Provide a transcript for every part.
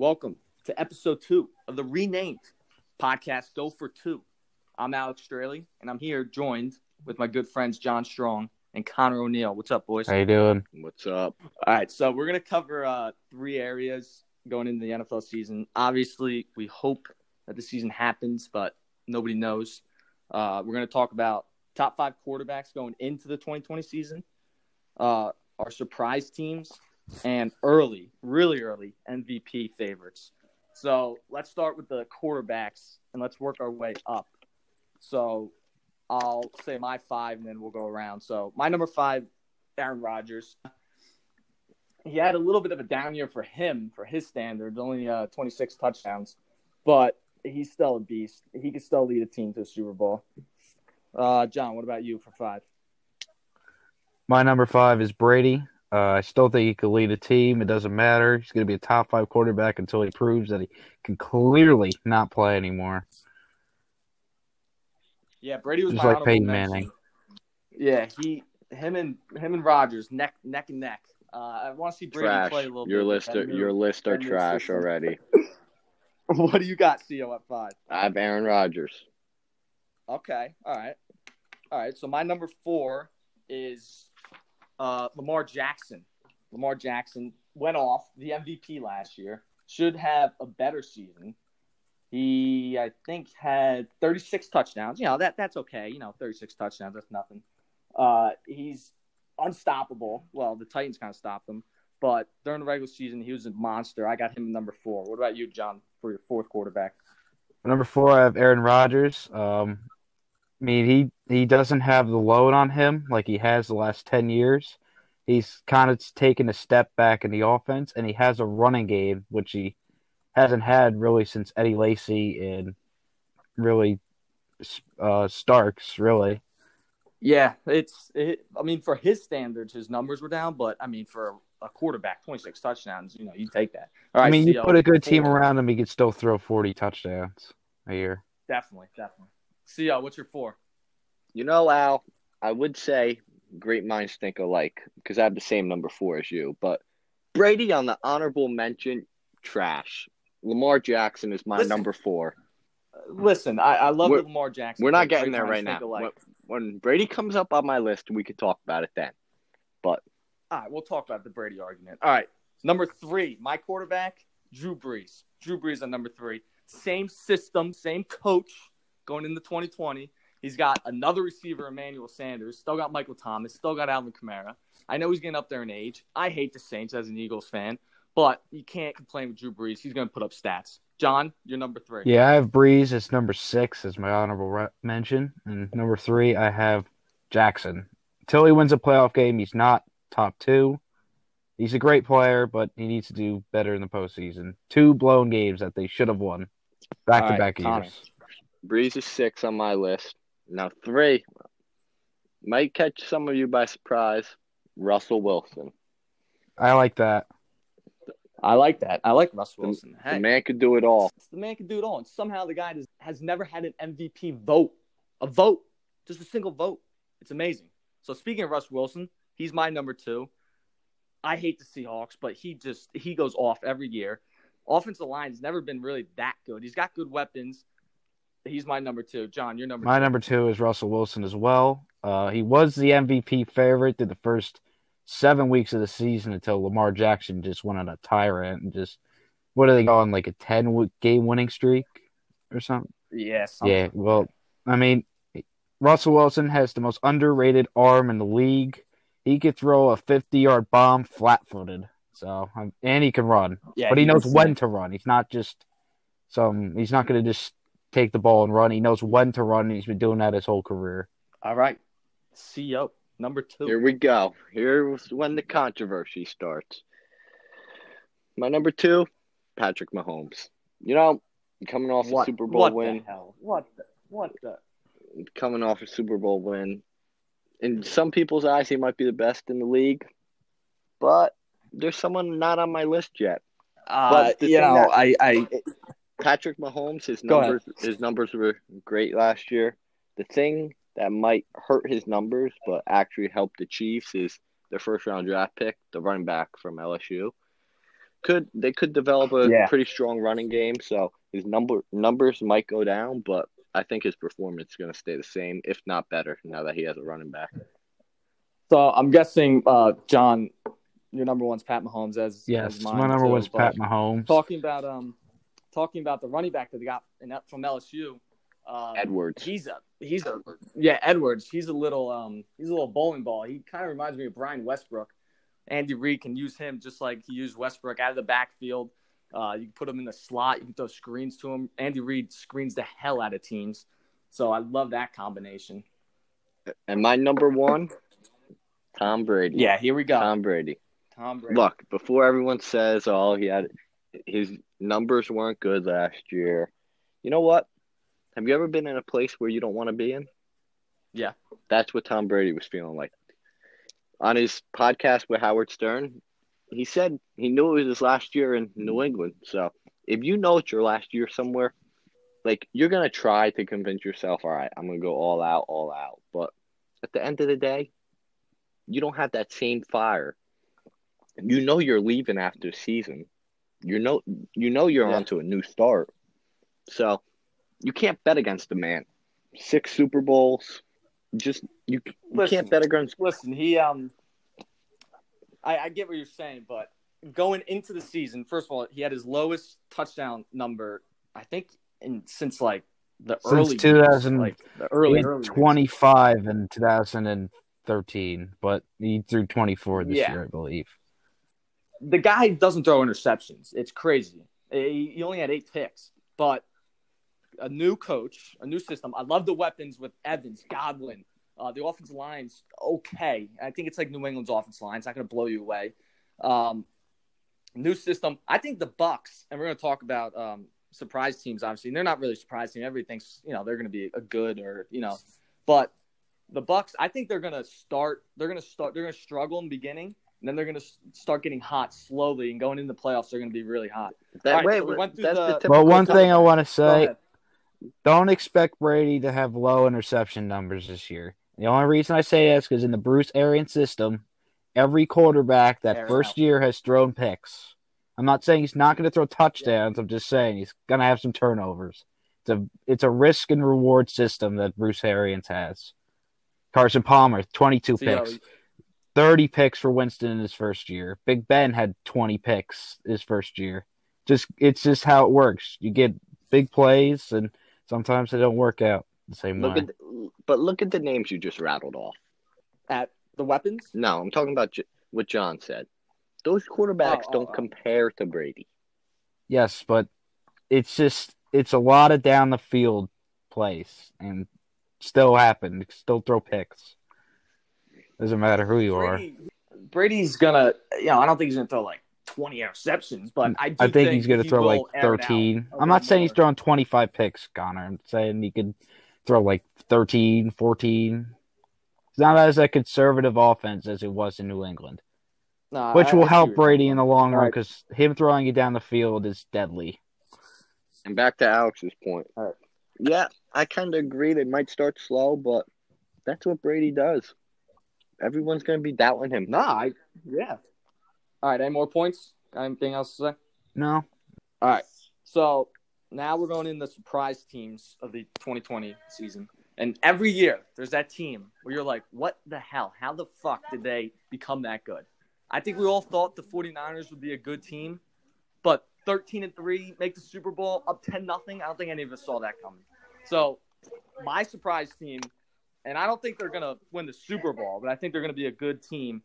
Welcome to episode two of the renamed podcast Go for Two. I'm Alex Strehle, and I'm here joined with my good friends John Strong and Conner O'Neill. What's up, boys? How you doing? What's up? All right, so we're gonna cover uh, three areas going into the NFL season. Obviously, we hope that the season happens, but nobody knows. Uh, we're gonna talk about top five quarterbacks going into the 2020 season, uh, our surprise teams, and early, really early MVP favorites. So let's start with the quarterbacks and let's work our way up. So I'll say my five and then we'll go around. So my number five, Aaron Rodgers. He had a little bit of a down year for him, for his standards, only uh, 26 touchdowns, but he's still a beast. He can still lead a team to a Super Bowl. Uh, John, what about you for five? My number five is Brady. Uh, I still think he could lead a team. It doesn't matter. He's going to be a top five quarterback until he proves that he can clearly not play anymore. Yeah, Brady was Just my like honorable Peyton mention. Manning. Yeah, he, him and him and Rodgers neck neck and neck. Uh, I want to see Brady Trash. play a little Your bit. with list, are, your list are trash system. already. what do you got, Co at five? I have Aaron Rodgers. Okay, all right, all right. So my number four is uh, Lamar Jackson. Lamar Jackson went off the MVP last year. Should have a better season. He, I think, had 36 touchdowns. You know that that's okay. You know, 36 touchdowns. That's nothing. Uh, he's unstoppable. Well, the Titans kind of stopped him, but during the regular season, he was a monster. I got him number four. What about you, John, for your fourth quarterback? Number four, I have Aaron Rodgers. Um, I mean, he he doesn't have the load on him like he has the last ten years. He's kind of taken a step back in the offense, and he has a running game which he hasn't had really since Eddie Lacy and really uh, Starks. Really, Yeah, it's. It, I mean, for his standards, his numbers were down, but I mean, for a quarterback, twenty six touchdowns, you know, you take that. All right, I mean, you put a good team around him, he could still throw forty touchdowns a year. Definitely, definitely. Co, what's your four? You know, Al, I would say great minds think alike because I have the same number four as you. But Brady on the honorable mention, trash. Lamar Jackson is my Listen. number four. Uh, Listen, I, I love We're- Lamar Jackson. We're not getting there right now. When, when Brady comes up on my list, we could talk about it then. But All right, we'll talk about the Brady argument. All right, number three, my quarterback, Drew Brees. Drew Brees on number three. Same system, same coach going into 2020. He's got another receiver, Emmanuel Sanders. Still got Michael Thomas. Still got Alvin Kamara. I know he's getting up there in age. I hate the Saints as an Eagles fan, but you can't complain with Drew Brees. He's going to put up stats. John, you're number three. Yeah, I have Brees. as number six as my honorable re- mention, and number three I have Jackson. Until he wins a playoff game, he's not top two. He's a great player, but he needs to do better in the postseason. Two blown games that they should have won, back to back All right, Conner. years. Brees is six on my list. Now three might catch some of you by surprise. Russell Wilson. I like that. I like that. I like Russell Wilson. The Hey, man could do it all. the man could do it all, and somehow the guy does, has never had an MVP vote, a vote, just a single vote. It's amazing. So speaking of Russ Wilson, he's my number two. I hate the Seahawks, but he just he goes off every year. Offensive line's never been really that good. He's got good weapons. He's my number two. John, you're number My two. number two is Russell Wilson as well. Uh, he was the MVP favorite through the first seven weeks of the season until Lamar Jackson just went on a tyrant and just what are they going like a ten game winning streak or something? Yeah. Yeah, well, I mean, Russell Wilson has the most underrated arm in the league. He could throw a 50 yard bomb flat footed. So, um, and he can run, yeah. but he knows when to run. He's not just some, he's not going to just take the ball and run. He knows when to run. And he's been doing that his whole career. All right, Co number two. Here we go. Here's when the controversy starts. My number two, Patrick Mahomes. You know, coming off what a Super Bowl what win, the hell? What the what the? coming off a Super Bowl win. In some people's eyes, he might be the best in the league, but there's someone not on my list yet. Uh, But you know, that- I, I Patrick Mahomes, his numbers, his numbers were great last year. The thing that might hurt his numbers, but actually help the Chiefs, is their first round draft pick, the running back from LSU. could they could develop a Yeah. pretty strong running game, so his number numbers might go down, but I think his performance is going to stay the same, if not better, now that he has a running back. So I'm guessing, uh, John, your number one's Pat Mahomes. As Yes, as mine my number too, one's Pat Mahomes. Talking about um, talking about the running back that they got in, from LSU. Um, Edwards. He's a he's a yeah Edwards. He's a little um he's a little bowling ball. He kind of reminds me of Brian Westbrook. Andy Reid can use him just like he used Westbrook out of the backfield. Uh, you can put him in the slot. You can throw screens to him. Andy Reid screens the hell out of teams. So I love that combination. And my number one, Tom Brady. Yeah, here we go. Tom Brady. Tom Brady. Look, before everyone says, "Oh, he had his numbers weren't good last year," you know what? Have you ever been in a place where you don't want to be in? Yeah. That's what Tom Brady was feeling like. On his podcast with Howard Stern, he said he knew it was his last year in New England. So if you know it's your last year somewhere, like you're gonna try to convince yourself, all right, I'm gonna go all out, all out. But at the end of the day, you don't have that same fire. You know you're leaving after the season. You know you know you're Yeah. onto a new start. So you can't bet against the man. Six Super Bowls. Just you, you Listen. can't bet against Listen, he um, I, I get what you're saying, but going into the season, first of all, he had his lowest touchdown number, I think, in since like the Since early 2000 years, like the He early, had early years. 25 in 2013, but he threw 24 this Yeah. year, I believe. The guy doesn't throw interceptions. It's crazy. He only had eight picks, but a new coach, a new system. I love the weapons with Evans, Godwin. Uh, the offensive line's okay. I think it's like New England's offensive line. It's not going to blow you away. Um, new system. I think the Bucs, and we're going to talk about um, surprise teams. Obviously, and they're not really surprise team. Everything's you know they're going to be a good or you know, but the Bucs. I think they're going to start. They're going to start. They're going to struggle in the beginning. And then they're going to start getting hot slowly, and going into the playoffs, they're going to be really hot. that. All right, wait, so we went through that's the- the, But one time- thing I want to say don't expect Brady to have low interception numbers this year. The only reason I say that is because in the Bruce Arians system, every quarterback that Air it first out. year has thrown picks. I'm not saying he's not going to throw touchdowns. I'm just saying he's going to have some turnovers. It's a it's a risk and reward system that Bruce Arians has. Carson Palmer, 22 So, you know, picks. 30 picks for Winston in his first year. Big Ben had 20 picks his first year. Just it's just how it works. You get big plays and sometimes they don't work out the same Look way. at, but look at the names you just rattled off. at the weapons. No, I'm talking about what John said. Those quarterbacks oh, don't oh. compare to Brady. yes, but it's just it's a lot of down the field plays and still happen. Still throw picks. Doesn't matter who you are. Brady's gonna, you know, I don't think he's gonna throw like 20 interceptions, but I do I think, he's going to he throw like air it out 13. I'm not little saying he's throwing 25 picks, Conner. I'm saying he could throw like 13, 14. It's not as a conservative offense as it was in New England, Nah, which I- will I help Brady in the long run Alright. because him throwing you down the field is deadly. And back to Alex's point. All right. Yeah, I kind of agree. They might start slow, but that's what Brady does. Everyone's going to be doubting him. Nah, I, yeah. All right, any more points? Got anything else to say? No, All right, so now we're going in the surprise teams of the 2020 season. And every year, there's that team where you're like, what the hell? How the fuck did they become that good? I think we all thought the 49ers would be a good team, but 13 and 3, make the Super Bowl up 10 nothing. I don't think any of us saw that coming. So, my surprise team, and I don't think they're going to win the Super Bowl, but I think they're going to be a good team,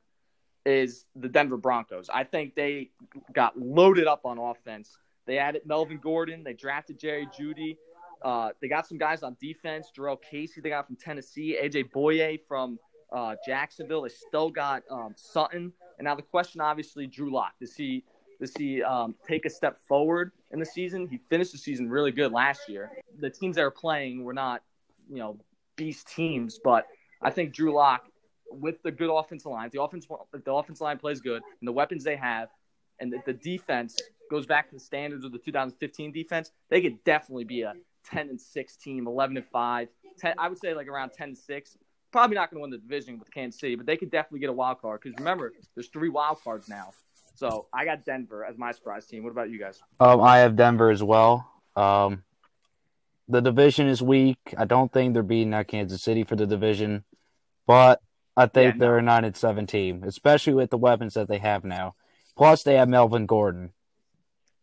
is the Denver Broncos. I think they got loaded up on offense. They added Melvin Gordon. They drafted Jerry Jeudy. Uh, they got some guys on defense. Jurrell Casey, they got from Tennessee. AJ Bouye from uh, Jacksonville. They still got um, Sutton. And now the question, obviously, Drew Lock. Does he does he um, take a step forward in the season? He finished the season really good last year. The teams that are playing were not, you know, beast teams, but I think Drew Lock, with the good offensive line, the offense the offensive line plays good and the weapons they have, and the, the defense goes back to the standards of the 2015 defense, they could definitely be a 10 and 6 team, 11 and 5. 10, I would say like around 10 and 6. Probably not going to win the division with Kansas City, but they could definitely get a wild card because remember, there's three wild cards now. So I got Denver as my surprise team. What about you guys? Um, I have Denver as well. Um, the division is weak. I don't think they're beating out Kansas City for the division, but I think Yeah, they're a nine and seven team, especially with the weapons that they have now. Plus, they have Melvin Gordon.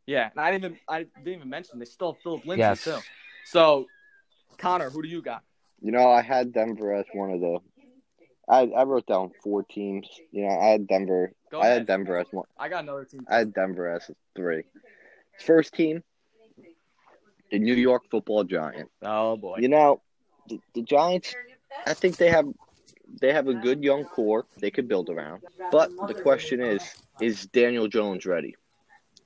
Yeah, and I didn't even I didn't even mention they still have Philip Lindsay Yes. too. So, Conner, who do you got? You know, I had Denver as one of the. I I wrote down four teams. You know, I had Denver. Go I ahead. had Denver as one. I got another team. I had Denver as three. First team, the New York Football Giant. Oh boy. You know, the, the Giants. I think they have they have a good young core they could build around. But the question is, is Daniel Jones ready?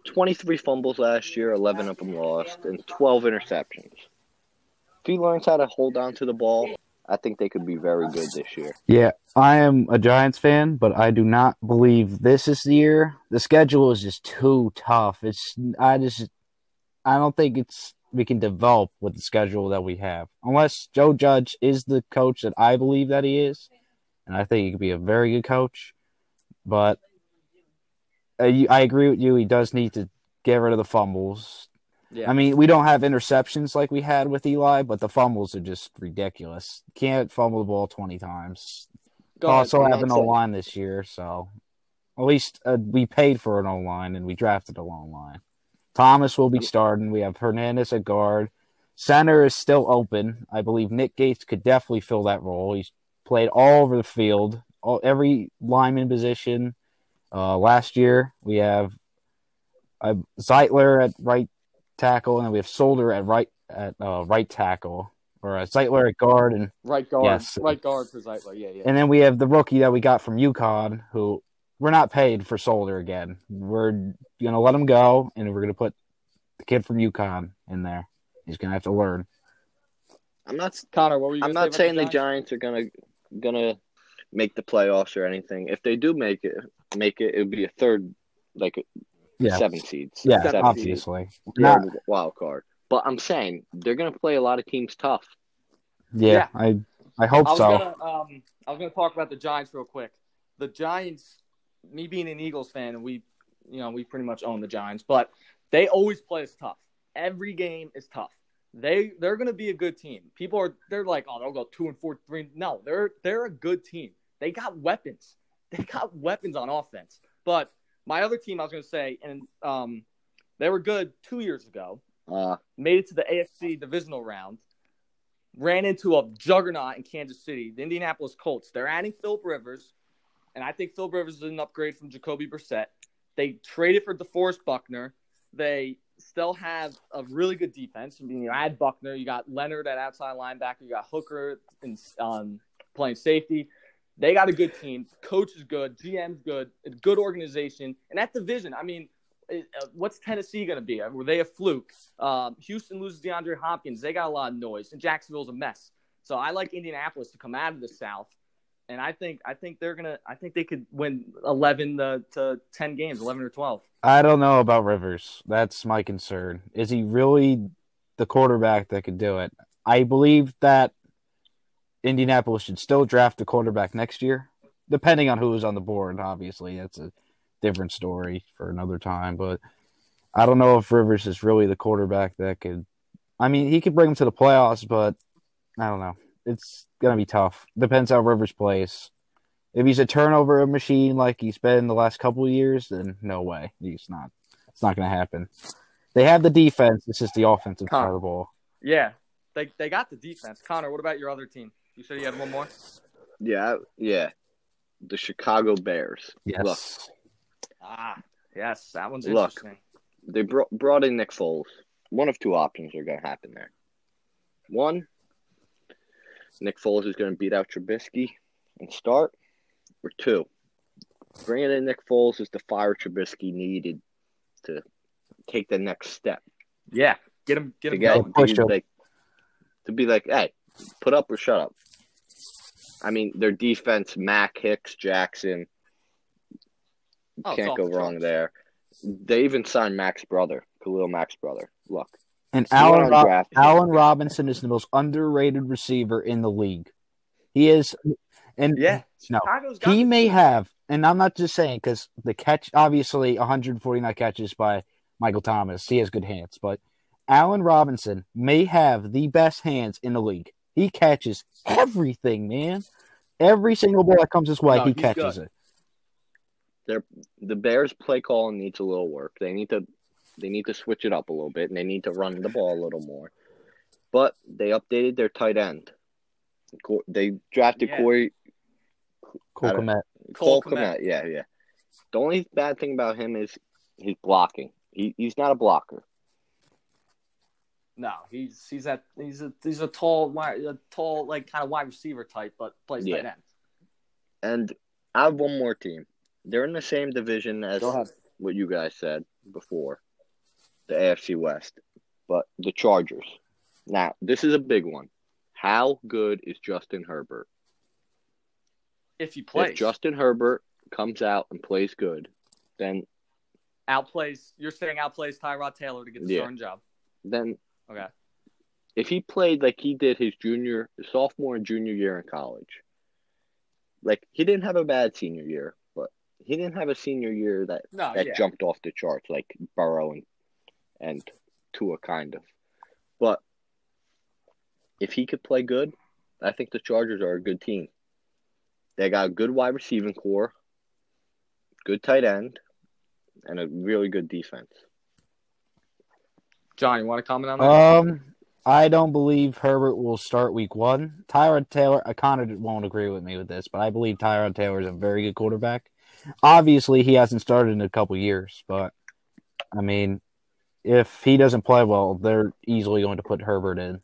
Twenty three fumbles last year, eleven of them lost, and twelve interceptions. If he learns how to hold on to the ball, I think they could be very good this year. Yeah, I am a Giants fan, but I do not believe this is the year. The schedule is just too tough. It's I just I don't think it's we can develop with the schedule that we have. Unless Joe Judge is the coach that I believe that he is, and I think he could be a very good coach. But uh, I agree with you. He does need to get rid of the fumbles. Yeah. I mean, we don't have interceptions like we had with Eli, but the fumbles are just ridiculous. Can't fumble the ball 20 times. Go also not an O line this year, so at least uh, we paid for an O line and we drafted a long line. Thomas will be starting. We have Hernandez at guard. Center is still open. I believe Nick Gates could definitely fill that role. He's played all over the field, all, every lineman position. Uh, last year we have uh, Zeitler at right tackle, and then we have Solder at right at uh, right tackle, or uh, Zeitler at guard, and right guard. Yes. Right guard for Zeitler. Yeah, yeah. and then we have the rookie that we got from UConn, who we're not paid for Solder again. We're gonna let him go, and we're gonna put the kid from UConn in there. He's gonna have to learn. I'm not Conner, what were you? I'm not say saying the about Giants are gonna gonna make the playoffs or anything. If they do make it, make it, it would be a third, like Yeah, seven seeds. yeah, Seven seven obviously. seeds, Not- wild card. But I'm saying they're gonna play a lot of teams tough. yeah, Yeah. I I hope I was so. gonna um I was gonna talk about the Giants real quick. The Giants, me being an Eagles fan, we you know we pretty much own the Giants, but they always play us tough. Every game is tough. They they're gonna be a good team. People are they're like oh they'll go two and four three. No, they're they're a good team. They got weapons. They got weapons on offense. But my other team I was gonna say, and um they were good two years ago Uh, made it to the AFC divisional round, ran into a juggernaut in Kansas City, the Indianapolis Colts. They're adding Philip Rivers, and I think Phil Rivers is an upgrade from Jacoby Brissett. They traded for DeForest Buckner. They still have a really good defense. I mean, you add Buckner, you got Leonard at outside linebacker, you got Hooker in, um, playing safety. They got a good team. Coach is good. GM's good. Good organization. And that division, I mean, uh, what's Tennessee going to be? Were they a fluke? Um, Houston loses DeAndre Hopkins. They got a lot of noise, and Jacksonville's a mess. So I like Indianapolis to come out of the South, and I think I think they're gonna. I think they could win eleven to, to ten games, eleven or twelve. I don't know about Rivers. That's my concern. Is he really the quarterback that could do it? I believe that Indianapolis should still draft a quarterback next year, depending on who is on the board. Obviously, that's a different story for another time. But I don't know if Rivers is really the quarterback that could. I mean, he could bring them to the playoffs, but I don't know. It's gonna be tough. Depends how Rivers plays. If he's a turnover machine like he's been the last couple of years, then no way. He's not. It's not going to happen. They have the defense. It's just the offensive side of the ball. Yeah, they they got the defense. Conner, what about your other team? You said you had one more. yeah, yeah. The Chicago Bears. Yes. Look, Ah, yes, that one's Look. interesting. they brought brought in Nick Foles. One of two options are going to happen there. One, Nick Foles is going to beat out Trubisky and start. Or two, bringing in Nick Foles is the fire Trubisky needed to take the next step. Yeah, get him get To him get going. push to, him. like, to be like, hey, put up or shut up. I mean, their defense, Mack, Hicks, Jackson, Oh, can't go the wrong charts. there. They even signed Mack's brother, Khalil Mack's brother. Look, And He Allen, Ro- Allen Robinson is the most underrated receiver in the league. He is, and Yeah, no, he the may team. have and I'm not just saying because the catch, obviously, 149 catches by Michael Thomas. He has good hands, but Allen Robinson may have the best hands in the league. He catches everything, man. Every single ball that comes his way, No, he catches good. it. The Bears play calling needs a little work. They need to they need to switch it up a little bit and they need to run the ball a little more. But they updated their tight end. They drafted Yeah. Corey Cool I Komet. Cole Cole Kmet. Kmet. Yeah, yeah. The only bad thing about him is he's blocking. He he's not a blocker. No, he's he's that he's a he's a tall a tall like kind of wide receiver type, but plays Yeah. tight end. And I have one more team. They're in the same division as what you guys said before, the AFC West, but the Chargers. Now, this is a big one. How good is Justin Herbert? If he plays, If Justin Herbert comes out and plays good, then outplays, you're saying outplays Tyrod Taylor to get the Yeah. starting job. then Okay. if he played like he did his junior, sophomore and junior year in college, like he didn't have a bad senior year, but he didn't have a senior year that No, that yeah. jumped off the charts like Burrow and and Tua kind of. But if he could play good, I think the Chargers are a good team. They got a good wide receiving core, good tight end, and a really good defense. John, you want to comment on that? Um, I don't believe Herbert will start week one. Tyrod Taylor, I kind of won't agree with me with this, but I believe Tyrod Taylor is a very good quarterback. Obviously, he hasn't started in a couple years, but I mean, if he doesn't play well, they're easily going to put Herbert in.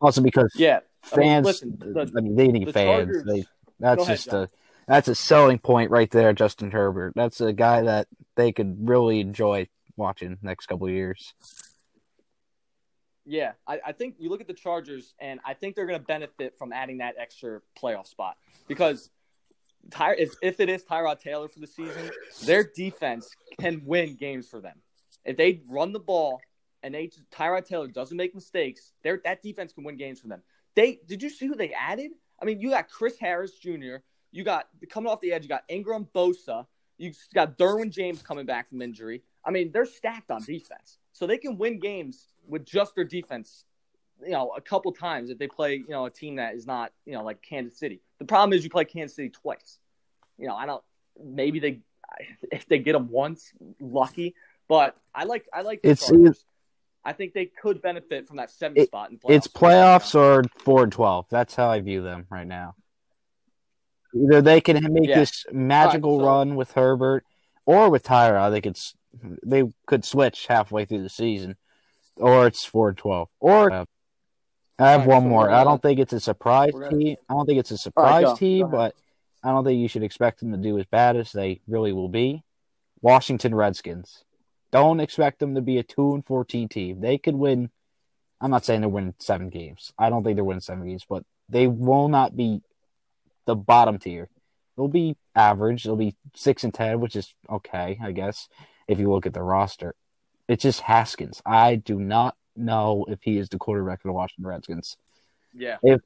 Also, because yeah. I mean, fans, listen, the- I mean, they need the fans. Chargers- They, that's ahead, just John. a that's a selling point right there, Justin Herbert. That's a guy that they could really enjoy watching next couple of years. Yeah, I, I think you look at the Chargers, and I think they're going to benefit from adding that extra playoff spot because Ty, if, if it is Tyrod Taylor for the season, their defense can win games for them. If they run the ball and they Tyrod Taylor doesn't make mistakes, that defense can win games for them. They did you see who they added? I mean, you got Chris Harris Jr. You got coming off the edge. You got Ingram, Bosa. You got Derwin James coming back from injury. I mean, they're stacked on defense, so they can win games with just their defense. You know, a couple times if they play, you know, a team that is not, you know, like Kansas City. The problem is you play Kansas City twice. You know, I don't. Maybe they, if they get them once, lucky. But I like, I like. The It's- Chargers. I think they could benefit from that seventh It- spot in playoffs. It's playoffs or four and twelve. That's how I view them right now. Either they can make Yeah. this magical so- run with Herbert, or with Tyrod. They could they could switch halfway through the season, or it's four and twelve. Or uh, I have Alright, one so more. I don't think it's a surprise gonna- team. I don't think it's a surprise go. team, Go but I don't think you should expect them to do as bad as they really will be. Washington Redskins. Don't expect them to be a two and fourteen team. They could win. I'm not saying they're winning seven games. I don't think they're winning seven games, but they will not be the bottom tier. They'll be average. They'll be six and ten, which is okay, I guess, if you look at the roster. It's just Haskins. I do not know if he is the quarterback of the Washington Redskins. Yeah. If-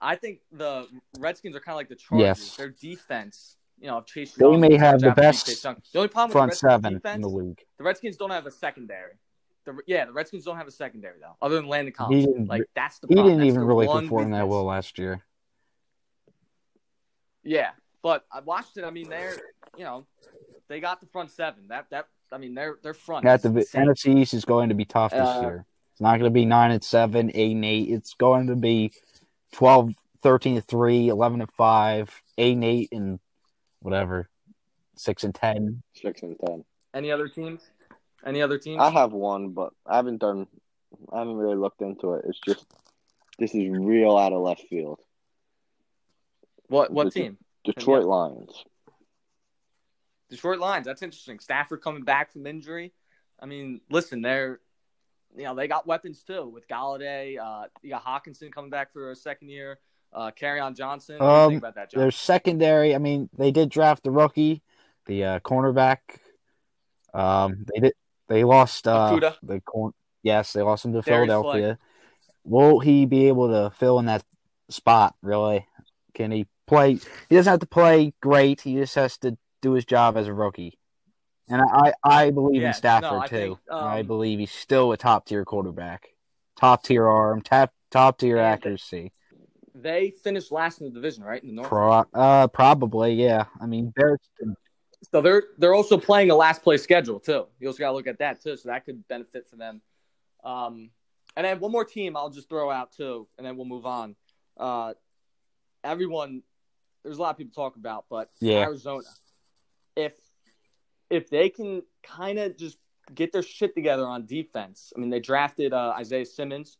I think the Redskins are kind of like the Chargers. Yes. Their defense, you know, They may have the out to be best The only problem Front with the Redskins seven defense, in the league. the Redskins don't have a secondary. The, yeah, the Redskins don't have a secondary though, other than Landon He Collins. Like that's the He problem. didn't That's even really perform that well last year. Yeah, but I watched it. I mean, they're you know they got the front seven. That that I mean, their their front. At the insane. NFC East is going to be tough this Uh, year. It's not going to be 9 and 7, 8 and 8. It's going to be 12, 13 and 3, 11 and 5, 8 and 8, and whatever, 6 and 10. Six and ten. Any other teams? Any other teams? I have one, but I haven't done. I haven't really looked into it. It's just this is real out of left field. what what This team? Detroit Lions. Detroit Lions. That's interesting. Stafford coming back from injury. I mean, listen, they're you know they got weapons too with Golladay. Uh, you got Hockenson coming back for a second year. Uh, on Johnson. What do you Um, think about that, John? Their secondary, I mean, they did draft the rookie, the uh, cornerback. Um, they did. They lost uh, the corn. Yes, they lost him to Darius Philadelphia. Will he be able to fill in that spot? Really, Can he play? He doesn't have to play great. He just has to do his job as a rookie. And I, I believe Yeah, in Stafford no, I too. think, um, I believe he's still a top tier quarterback, top tier arm, top top tier accuracy. They finished last in the division, right? In the North. Pro, uh, probably, yeah. I mean, Bears. So they're they're also playing a last place schedule too. You also got to look at that too. So that could benefit for them. Um, and then one more team I'll just throw out too, and then we'll move on. Uh, everyone, there's a lot of people talk about, but Yeah. Arizona, if if they can kind of just get their shit together on defense, I mean, they drafted uh, Isaiah Simmons.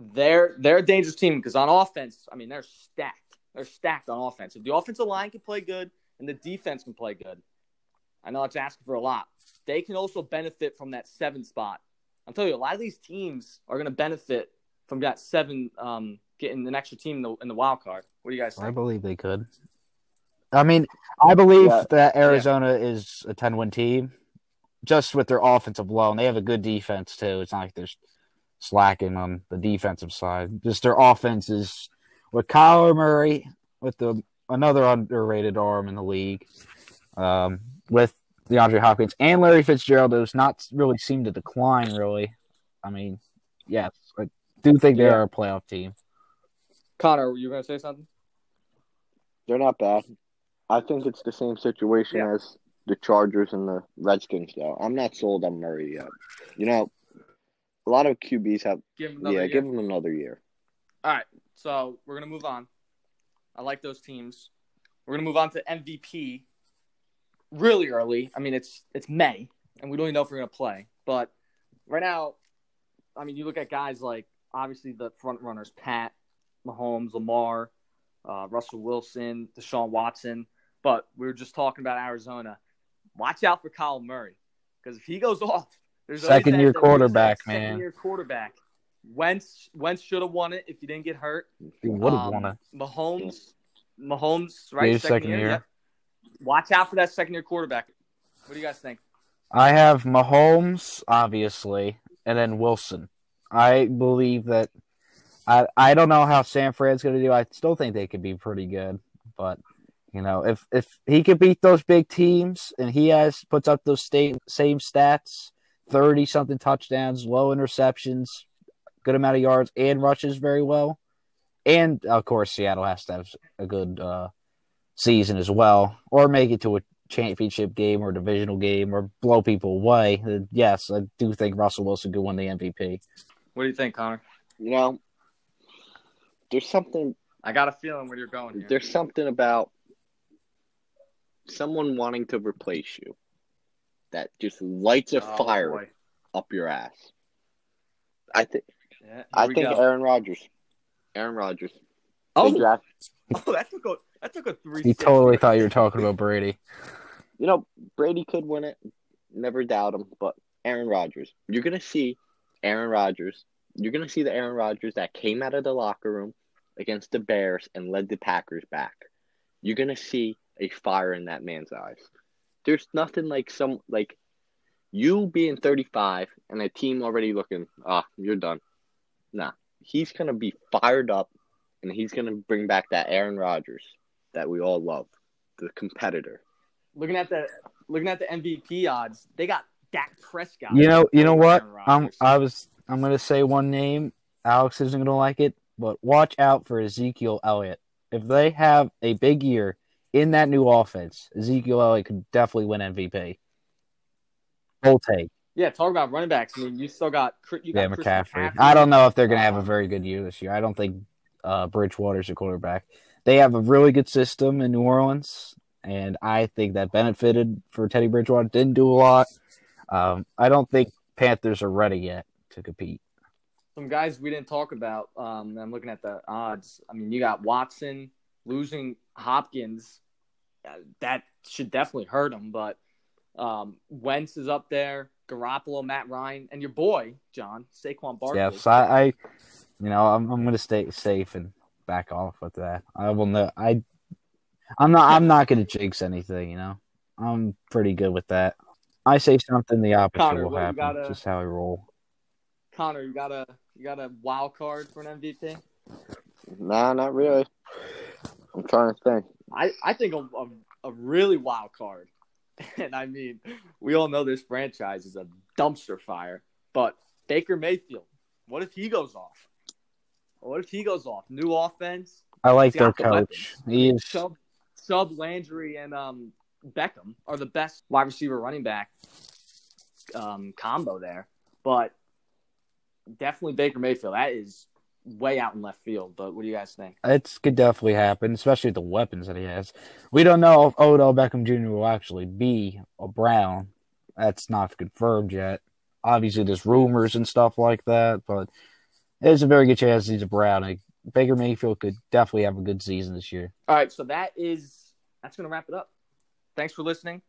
They're they're a dangerous team because on offense, I mean, they're stacked. They're stacked on offense. If the offensive line can play good and the defense can play good, I know it's asking for a lot. They can also benefit from that seven spot. I'm telling you, a lot of these teams are going to benefit from that seven, um, getting an extra team in the, in the wild card. What do you guys think? I believe they could. I mean, I believe Yeah. that Arizona is a ten win team, just with their offensive low, and they have a good defense too. It's not like they're slacking on the defensive side. Just their offense is with Kyler Murray, with the another underrated arm in the league, um, with DeAndre Hopkins and Larry Fitzgerald, does not really seem to decline. Really, I mean, yes, I do think they Yeah. are a playoff team. Conner, were you going to say something? They're not bad. I think it's the same situation Yeah. as the Chargers and the Redskins, though. I'm not sold on Murray yet. You know, a lot of QBs have. Give them yeah, year. give them another year. All right, so we're gonna move on. I like those teams. We're gonna move on to MVP. Really early. I mean, it's it's May, and we don't even know if we're gonna play. But right now, I mean, you look at guys like obviously the front runners: Pat, Mahomes, Lamar, uh, Russell Wilson, Deshaun Watson. But we were just talking about Arizona. Watch out for Kyle Murray because if he goes off, there's Second year quarterback, man. Second year quarterback. Wentz Wentz should have won it if he didn't get hurt. He would have Um, won it. Mahomes, Mahomes, right? His second year. yep. Watch out for that second year quarterback. What do you guys think? I have Mahomes, obviously, and then Wilson. I believe that. I I don't know how San Fran's going to do. I still think they could be pretty good, but you know, if if he could beat those big teams and he has puts up those state, same stats, thirty something touchdowns, low interceptions, good amount of yards, and rushes very well, and of course Seattle has to have a good uh, season as well, or make it to a championship game or divisional game or blow people away, yes, I do think Russell Wilson could win the MVP. What do you think, Conner? You know, there's something. I got a feeling where you're going here. There's something about someone wanting to replace you that just lights a Oh, fire boy. up your ass. I think. Yeah, I think go. Aaron Rodgers. Aaron Rodgers. Oh, draft- oh, that took a that took a three. He totally thought you were talking about Brady. you know, Brady could win it. Never doubt him. But Aaron Rodgers, you're gonna see Aaron Rodgers. You're gonna see the Aaron Rodgers that came out of the locker room against the Bears and led the Packers back. You're gonna see a fire in that man's eyes. There's nothing like some like you being 35 and a team already looking, ah, you're done. Nah, he's gonna be fired up, and he's gonna bring back that Aaron Rodgers that we all love, the competitor. Looking at the looking at the MVP odds, they got Dak Prescott. You know, you know what? I'm I was I'm gonna say one name. Alex isn't gonna like it, but watch out for Ezekiel Elliott. If they have a big year in that new offense, Ezekiel Elliott could definitely win MVP. Full take. yeah, talk about running backs. I mean, you still got you got Yeah, Chris McCaffrey. I don't know if they're gonna have a very good year this year. I don't think uh, Bridgewater's a quarterback. They have a really good system in New Orleans, and I think that benefited for Teddy Bridgewater. Didn't do a lot. Um, I don't think Panthers are ready yet to compete. some guys we didn't talk about. Um, I'm looking at the odds. I mean, you got Watson losing Hopkins. Uh, that should definitely hurt him. But um, Wentz is up there. Garoppolo, Matt Ryan, and your boy John Saquon Barkley. Yes, I, I you know, I'm, I'm going to stay safe and back off with that. I will know. I, I'm not. I'm not going to jinx anything. You know, I'm pretty good with that. I say something, the opposite Conner, will happen. gotta- Just how I roll. Conner, you got a you got a wild card for an MVP? Nah, not really. I'm trying to think. I, I think a, a, a really wild card. And I mean, we all know this franchise is a dumpster fire. But Baker Mayfield, what if he goes off? What if he goes off? New offense. I like their got the coach. He is Sub, Sub Landry and um, Beckham are the best wide receiver running back um, combo there. But definitely Baker Mayfield. That is way out in left field. But what do you guys think? it could definitely happen, especially with the weapons that he has. We don't know if Odell Beckham Jr. will actually be a Brown. That's not confirmed yet. Obviously, there's rumors and stuff like that, but there's a very good chance he's a Brown. Like, Baker Mayfield could definitely have a good season this year. All right, so that is that's going to wrap it up. Thanks for listening.